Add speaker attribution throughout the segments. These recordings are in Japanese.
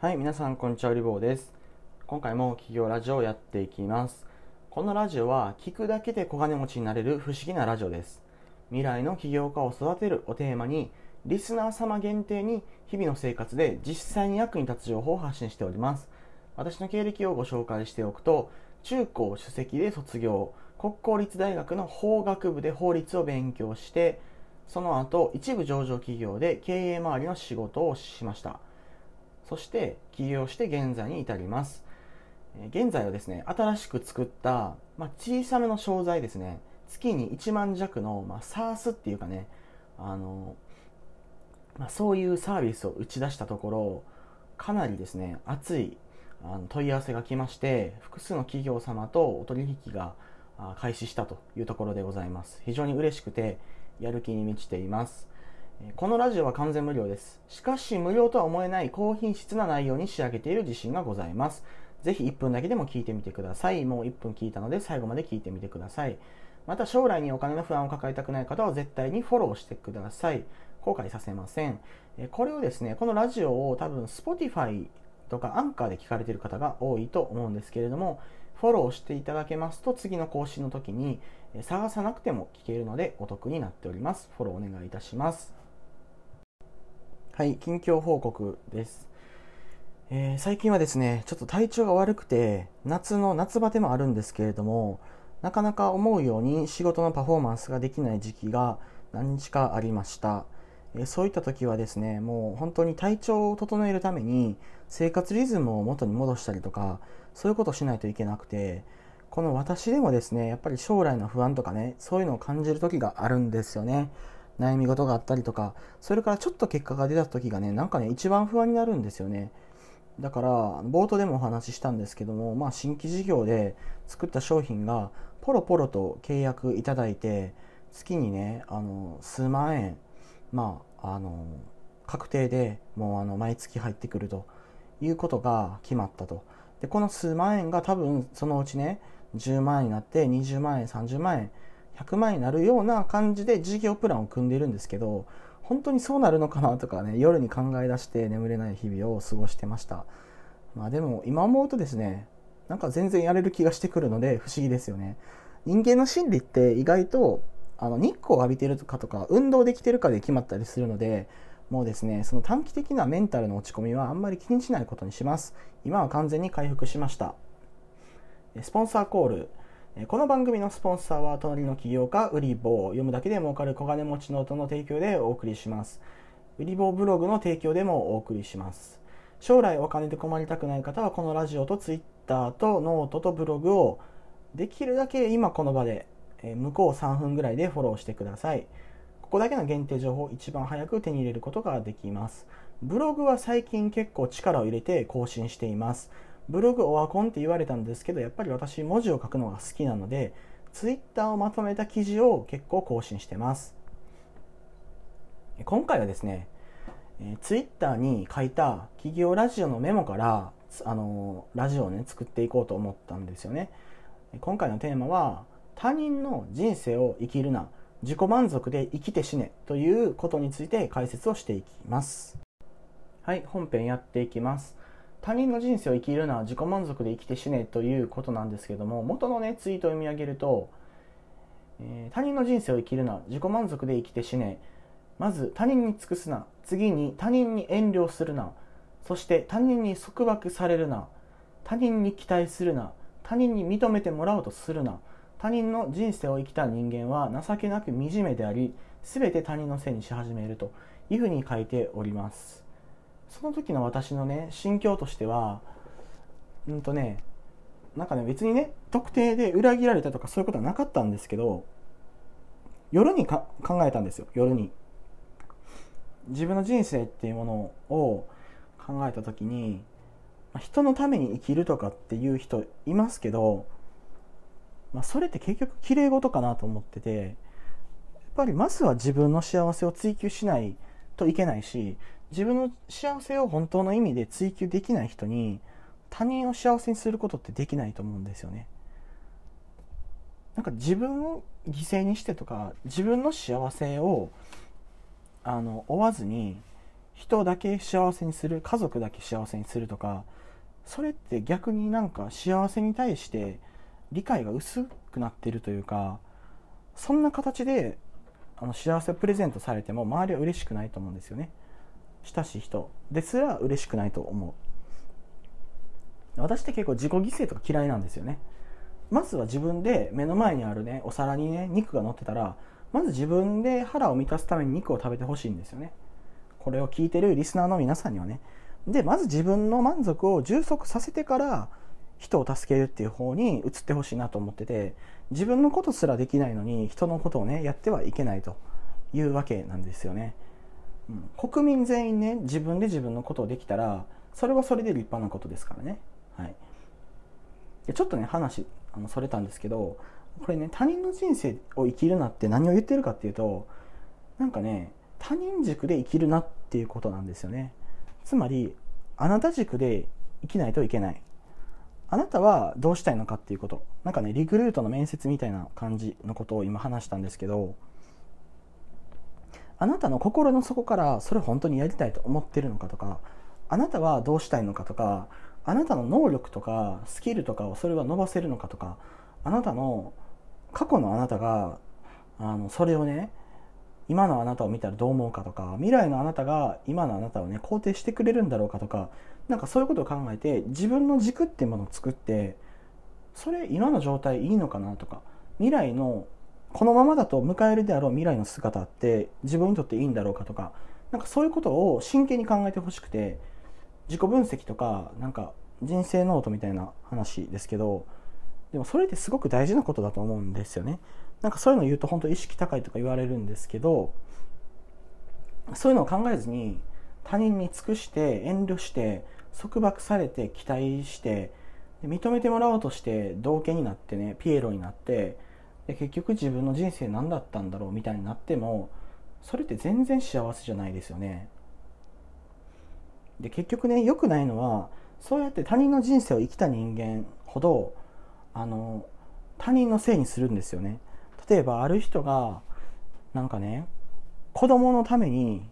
Speaker 1: はい、皆さん、こんにちは、リボーです。今回も企業ラジオをやっていきます。このラジオは、聞くだけで小金持ちになれる不思議なラジオです。未来の起業家を育てるをテーマに、リスナー様限定に日々の生活で実際に役に立つ情報を発信しております。私の経歴をご紹介しておくと、中高首席で卒業、国公立大学の法学部で法律を勉強して、その後、一部上場企業で経営周りの仕事をしました。そして起業して現在に至ります。現在はですね、新しく作った、まあ、小さめの商材ですね、月に1万弱の、まあ、SARS っていうかね、あの、まあ、そういうサービスを打ち出したところ、かなりですね、熱いあの問い合わせが来まして、複数の企業様とお取引が開始したというところでございます。非常に嬉しくて、やる気に満ちています。このラジオは完全無料です。しかし無料とは思えない高品質な内容に仕上げている自信がございます。ぜひ1分だけでも聞いてみてください。もう1分聞いたので最後まで聞いてみてください。また将来にお金の不安を抱えたくない方は絶対にフォローしてください。後悔させません。これをですね、このラジオを多分 Spotify とかアンカーで聞かれている方が多いと思うんですけれども、フォローしていただけますと次の更新の時に探さなくても聞けるのでお得になっております。フォローお願いいたします。はい、近況報告です。えー最近はですね、ちょっと体調が悪くて、夏の夏バテもあるんですけれども、なかなか思うように仕事のパフォーマンスができない時期が何日かありました。えーそういった時はですね、もう本当に体調を整えるために生活リズムを元に戻したりとか、そういうことをしないといけなくて、この私でもですね、やっぱり将来の不安とかね、そういうのを感じる時があるんですよね。悩み事があったりとか、それからちょっと結果が出た時がね、なんかね、一番不安になるんですよね。だから、冒頭でもお話ししたんですけども、まあ、新規事業で作った商品が、ポロポロと契約いただいて、月にね、あの、数万円、まあ、あの、確定でもうあの、毎月入ってくるということが決まったと。で、この数万円が多分そのうちね、10万円になって20万円、30万円、100万円になるような感じで事業プランを組んでいるんですけど、本当にそうなるのかなとかね、夜に考え出して眠れない日々を過ごしてました。まあでも今思うとですね、なんか全然やれる気がしてくるので不思議ですよね。人間の心理って意外とあの日光を浴びてるかとか運動できてるかで決まったりするので、もうですね、その短期的なメンタルの落ち込みはあんまり気にしないことにします。今は完全に回復しました。スポンサーコール。この番組のスポンサーは隣の起業家ウリボー。読むだけで儲かる小金持ちノートの提供でお送りします。ウリボーブログの提供でもお送りします。将来お金で困りたくない方はこのラジオとツイッターとノートとブログをできるだけ今この場で向こう3分ぐらいでフォローしてください。ここだけの限定情報を一番早く手に入れることができます。ブログは最近結構力を入れて更新しています。ブログオワコンって言われたんですけど、やっぱり私文字を書くのが好きなので、ツイッターをまとめた記事を結構更新してます。今回はですね、えーツイッターに書いた企業ラジオのメモから、あのラジオをね、作っていこうと思ったんですよね。今回のテーマは、他人の人生を生きるな、自己満足で生きて死ねということについて解説をしていきます。はい、本編やっていきます。他人の人生を生きるな自己満足で生きて死ねということなんですけども元のねツイートを読み上げると、えー他人の人生を生きるな自己満足で生きて死ね。まず他人に尽くすな。次に他人に遠慮するな。そして他人に束縛されるな。他人に期待するな。他人に認めてもらおうとするな。他人の人生を生きた人間は情けなく惨めであり全て他人のせいにし始めるというふうに書いております。その時の私のね心境としてはうんとねなんかね別にね特定で裏切られたとかそういうことはなかったんですけど夜にか考えたんですよ。夜に。自分の人生っていうものを考えた時に人のために生きるとかっていう人いますけど、まあ、それって結局綺麗事かなと思っててやっぱりまずは自分の幸せを追求しないといけないし自分の幸せを本当の意味で追求できない人に他人を幸せにすることってできないと思うんですよね。なんか自分を犠牲にしてとか自分の幸せをあの追わずに人だけ幸せにする家族だけ幸せにするとかそれって逆になんか幸せに対して理解が薄くなってるというかそんな形であの幸せをプレゼントされても周りは嬉しくないと思うんですよね親しい人ですら嬉しくないと思う。私って結構自己犠牲とか嫌いなんですよね。まずは自分で目の前にあるねお皿にね肉が乗ってたらまず自分で腹を満たすために肉を食べてほしいんですよね。これを聞いてるリスナーの皆さんにはね。でまず自分の満足を充足させてから人を助けるっていう方に移ってほしいなと思ってて自分のことすらできないのに人のことをねやってはいけないというわけなんですよね、国民全員ね自分で自分のことをできたらそれはそれで立派なことですからね。はい。でちょっとね話あのそれたんですけどこれね他人の人生を生きるなって何を言ってるかっていうとなんかね他人軸で生きるなっていうことなんですよね。つまりあなた軸で生きないといけない。あなたはどうしたいのかっていうこと。なんかねリクルートの面接みたいな感じのことを今話したんですけどあなたの心の底からそれ本当にやりたいと思ってるのかとかあなたはどうしたいのかとかあなたの能力とかスキルとかをそれは伸ばせるのかとかあなたの過去のあなたがあのそれをね今のあなたを見たらどう思うかとか未来のあなたが今のあなたをね肯定してくれるんだろうかとかなんかそういうことを考えて自分の軸っていうものを作ってそれ今の状態いいのかなとか未来のこのままだと迎えるであろう未来の姿って自分にとっていいんだろうかとかなんかそういうことを真剣に考えてほしくて自己分析とかなんか人生ノートみたいな話ですけどでもそれってすごく大事なことだと思うんですよね。なんかそういうの言うと本当意識高いとか言われるんですけどそういうのを考えずに他人に尽くして遠慮して束縛されて期待して認めてもらおうとして道家になってねピエロになってで結局自分の人生何だったんだろうみたいになってもそれって全然幸せじゃないですよね。で結局ね良くないのはそうやって他人の人生を生きた人間ほどあの他人のせいにするんですよね。例えばある人がなんかね子供のために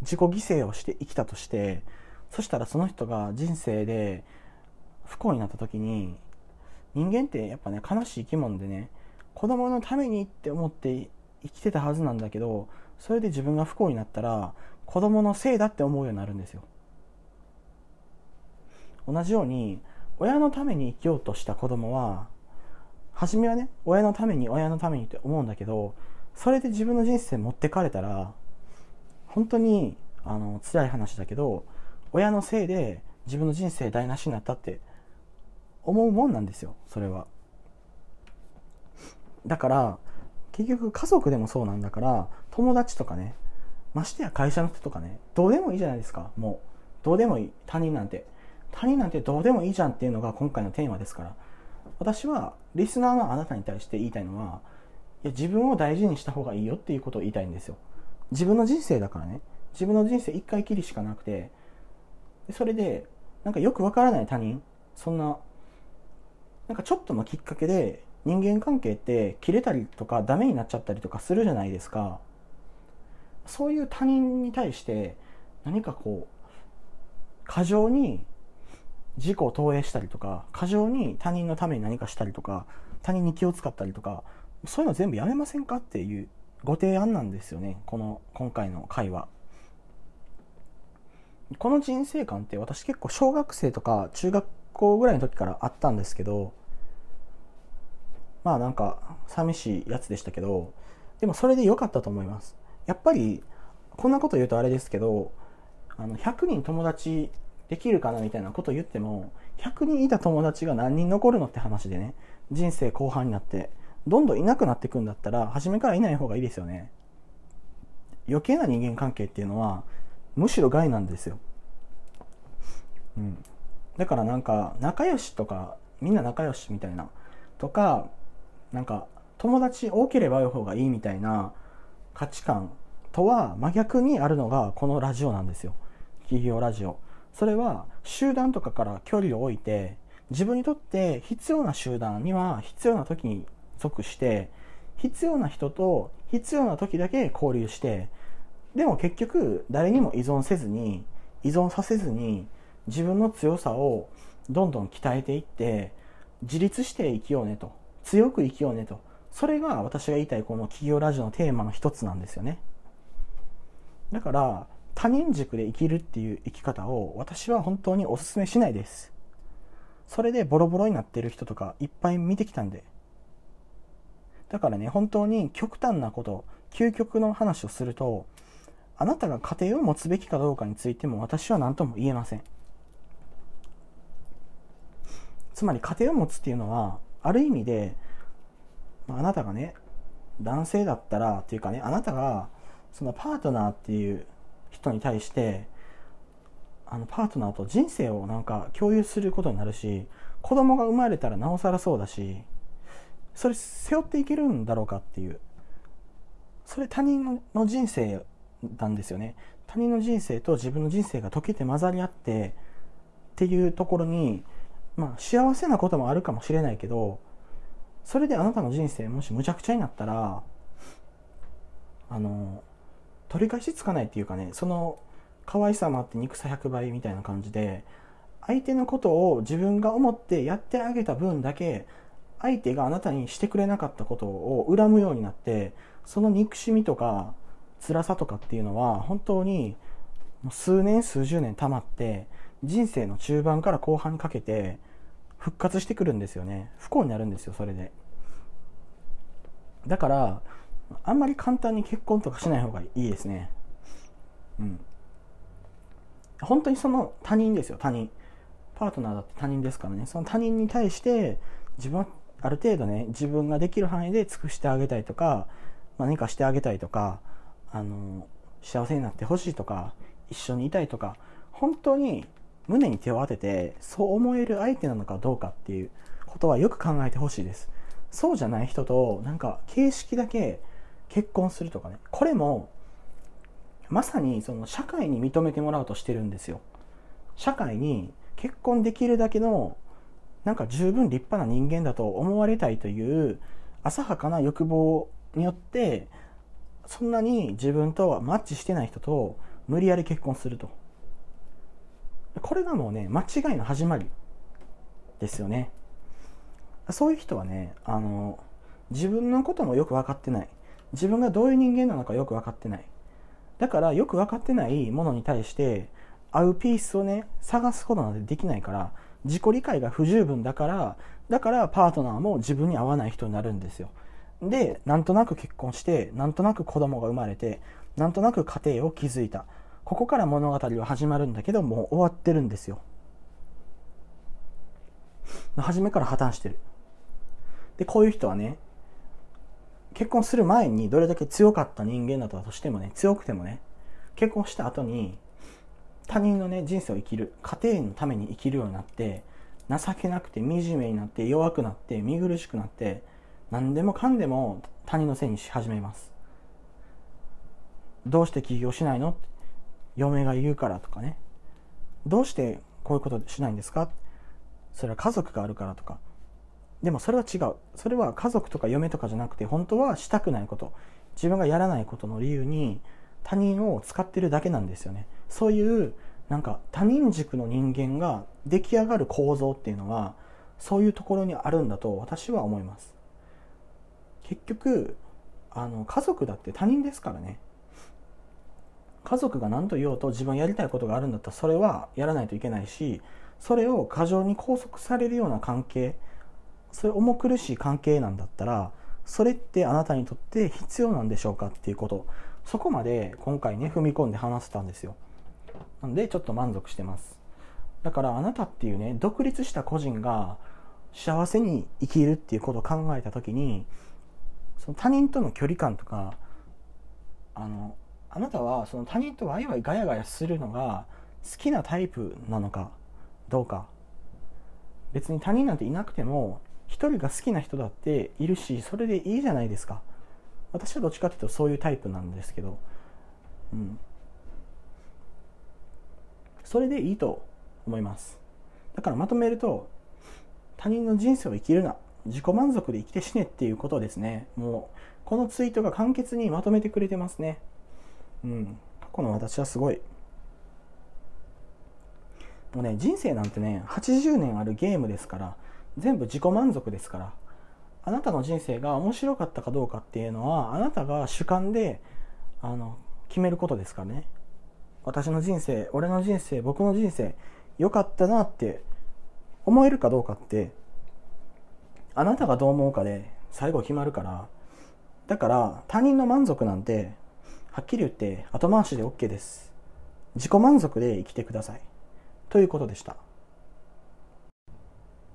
Speaker 1: 自己犠牲をして生きたとしてそしたらその人が人生で不幸になった時に人間ってやっぱね悲しい生き物でね子供のためにって思って生きてたはずなんだけどそれで自分が不幸になったら子供のせいだって思うようになるんですよ。同じように親のために生きようとした子供は初めはね親のために親のためにって思うんだけどそれで自分の人生持ってかれたら本当にあの辛い話だけど親のせいで自分の人生台無しになったって思うもんなんですよそれは。だから結局家族でもそうなんだから友達とかねましてや会社の人とかねどうでもいいじゃないですか。もうどうでもいい。他人なんて。他人なんてどうでもいいじゃんっていうのが今回のテーマですから。私はリスナーのあなたに対して言いたいのはいや自分を大事にした方がいいよっていうことを言いたいんですよ。自分の人生だからね。自分の人生一回きりしかなくてそれでなんかよくわからない他人そんななんかちょっとのきっかけで人間関係って切れたりとかダメになっちゃったりとかするじゃないですか。そういう他人に対して何かこう過剰に自己を投影したりとか過剰に他人のために何かしたりとか他人に気を使ったりとかそういうの全部やめませんかっていうご提案なんですよね。この今回の会話。この人生観って私結構小学生とか中学校ぐらいの時からあったんですけどまあなんか寂しいやつでしたけどでもそれで良かったと思います。やっぱりこんなこと言うとあれですけどあの100人友達できるかなみたいなこと言っても100人いた友達が何人残るのって話でね。人生後半になってどんどんいなくなっていくんだったら初めからいない方がいいですよね。余計な人間関係っていうのはむしろ害なんですよ、うん、だからなんか仲良しとかみんな仲良しみたいな。とかなんか友達多ければ多い方がいいみたいな価値観とは真逆にあるのがこのラジオなんですよ。企業ラジオ。それは集団とかから距離を置いて自分にとって必要な集団には必要な時に属して必要な人と必要な時だけ交流してでも結局誰にも依存せずに依存させずに自分の強さをどんどん鍛えていって自立して生きようねと。強く生きようねと。それが私が言いたいこの企業ラジオのテーマの一つなんですよね。だから他人軸で生きるっていう生き方を私は本当にお勧めしないです。それでボロボロになってる人とかいっぱい見てきたんで。だからね本当に極端なこと究極の話をするとあなたが家庭を持つべきかどうかについても私は何とも言えません。つまり家庭を持つっていうのはある意味であなたがね男性だったらっていうかねあなたがそのパートナーっていう人に対してあのパートナーと人生をなんか共有することになるし子供が生まれたらなおさらそうだしそれ背負っていけるんだろうかっていうそれ他人の人生なんですよね。他人の人生と自分の人生が溶けて混ざり合ってっていうところにまあ幸せなこともあるかもしれないけどそれであなたの人生もしむちゃくちゃになったらあの取り返しつかないっていうかねその可愛さもあって憎さ100倍みたいな感じで相手のことを自分が思ってやってあげた分だけ相手があなたにしてくれなかったことを恨むようになってその憎しみとか辛さとかっていうのは本当に数年数十年溜まって人生の中盤から後半にかけて復活してくるんですよね。不幸になるんですよそれで。だからあんまり簡単に結婚とかしない方がいいですね。うん。本当にその他人ですよ他人。パートナーだって他人ですからね。その他人に対して自分はある程度ね自分ができる範囲で尽くしてあげたいとか、何かしてあげたいとかあの幸せになってほしいとか一緒にいたいとか本当に胸に手を当ててそう思える相手なのかどうかっていうことはよく考えてほしいです。そうじゃない人となんか形式だけ結婚するとかね。これもまさにその社会に認めてもらおうとしてるんですよ。社会に結婚できるだけのなんか十分立派な人間だと思われたいという浅はかな欲望によってそんなに自分とはマッチしてない人と無理やり結婚すると。これがもうね間違いの始まりですよね。そういう人はねあの自分のこともよく分かってない。自分がどういう人間なのかよく分かってない。だからよく分かってないものに対して合うピースをね探すことなんてできないから自己理解が不十分だからだからパートナーも自分に合わない人になるんですよ。でなんとなく結婚してなんとなく子供が生まれてなんとなく家庭を築いた。ここから物語は始まるんだけどもう終わってるんですよ。初めから破綻してる。でこういう人はね結婚する前にどれだけ強かった人間だったとしてもね強くてもね結婚した後に他人のね人生を生きる家庭のために生きるようになって情けなくて惨めになって弱くなって見苦しくなって何でもかんでも他人のせいにし始めます。どうして起業しないの？嫁が言うからとかね。どうしてこういうことしないんですか？それは家族があるからとか。でもそれは違う。それは家族とか嫁とかじゃなくて本当はしたくないこと。自分がやらないことの理由に他人を使ってるだけなんですよね。そういうなんか他人軸の人間が出来上がる構造っていうのはそういうところにあるんだと私は思います。結局あの家族だって他人ですからね。家族が何と言おうと自分やりたいことがあるんだったらそれはやらないといけないしそれを過剰に拘束されるような関係それ重苦しい関係なんだったらそれってあなたにとって必要なんでしょうかっていうこと。そこまで今回ね踏み込んで話せたんですよ。なんでちょっと満足してます。だからあなたっていうね独立した個人が幸せに生きるっていうことを考えた時にその他人との距離感とかあのあなたはその他人とワイワイガヤガヤするのが好きなタイプなのかどうか。別に他人なんていなくても一人が好きな人だっているしそれでいいじゃないですか。私はどっちかというとそういうタイプなんですけど。うん。それでいいと思います。だからまとめると他人の人生を生きるな。自己満足で生きて死ねっていうことですね。もうこのツイートが簡潔にまとめてくれてますね。うん。過去の私はすごい。もうね人生なんてね80年あるゲームですから全部自己満足ですからあなたの人生が面白かったかどうかっていうのはあなたが主観であの決めることですからね。私の人生俺の人生僕の人生良かったなって思えるかどうかってあなたがどう思うかで最後決まるからだから他人の満足なんてはっきり言って後回しで OK です。自己満足で生きてください。ということでした。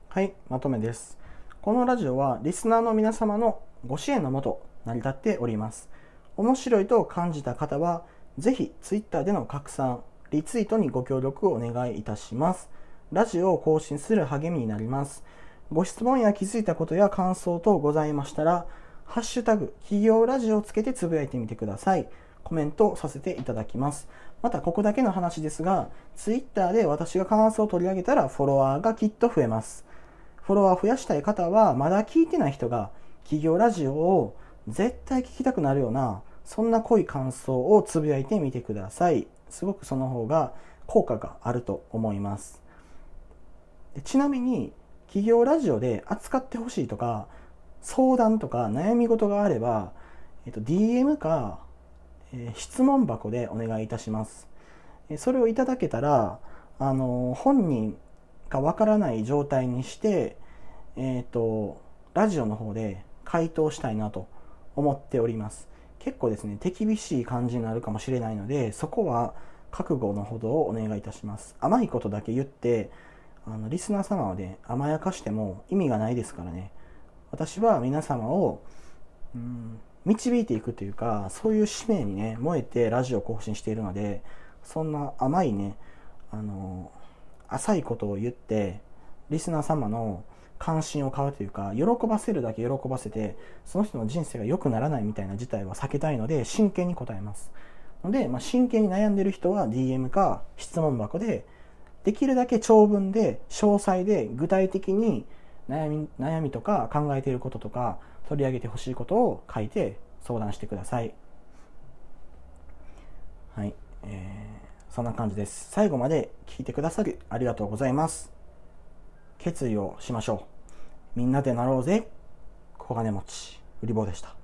Speaker 1: はいまとめです。このラジオはリスナーの皆様のご支援のもと成り立っております。面白いと感じた方はぜひ Twitter での拡散リツイートにご協力をお願いいたします。ラジオを更新する励みになります。ご質問や気づいたことや感想等ございましたらハッシュタグ、企業ラジオをつけてつぶやいてみてください。コメントさせていただきます。また、ここだけの話ですが、Twitter で私が感想を取り上げたらフォロワーがきっと増えます。フォロワー増やしたい方は、まだ聞いてない人が企業ラジオを絶対聞きたくなるような、そんな濃い感想をつぶやいてみてください。すごくその方が効果があると思います。ちなみに、企業ラジオで扱ってほしいとか、相談とか悩み事があれば、えっと、DM か、え、質問箱でお願いいたします。それをいただけたら、あの、本人がわからない状態にして、えっ、と、ラジオの方で回答したいなと思っております。結構ですね、手厳しい感じになるかもしれないので、そこは覚悟のほどをお願いいたします。甘いことだけ言って、あの、リスナー様をね、甘やかしても意味がないですからね。私は皆様を、うん、導いていくというか、そういう使命にね、燃えてラジオ更新しているので、そんな甘いね、あの、浅いことを言って、リスナー様の関心を買うというか、喜ばせるだけ喜ばせて、その人の人生が良くならないみたいな事態は避けたいので、真剣に答えます。ので、まあ、真剣に悩んでる人は DM か質問箱で、できるだけ長文で、詳細で、具体的に悩み悩みとか考えていることとか取り上げてほしいことを書いて相談してください。はい、えー、そんな感じです。最後まで聞いてくださりありがとうございます。決意をしましょう。みんなでなろうぜ。小金持ち。売り棒でした。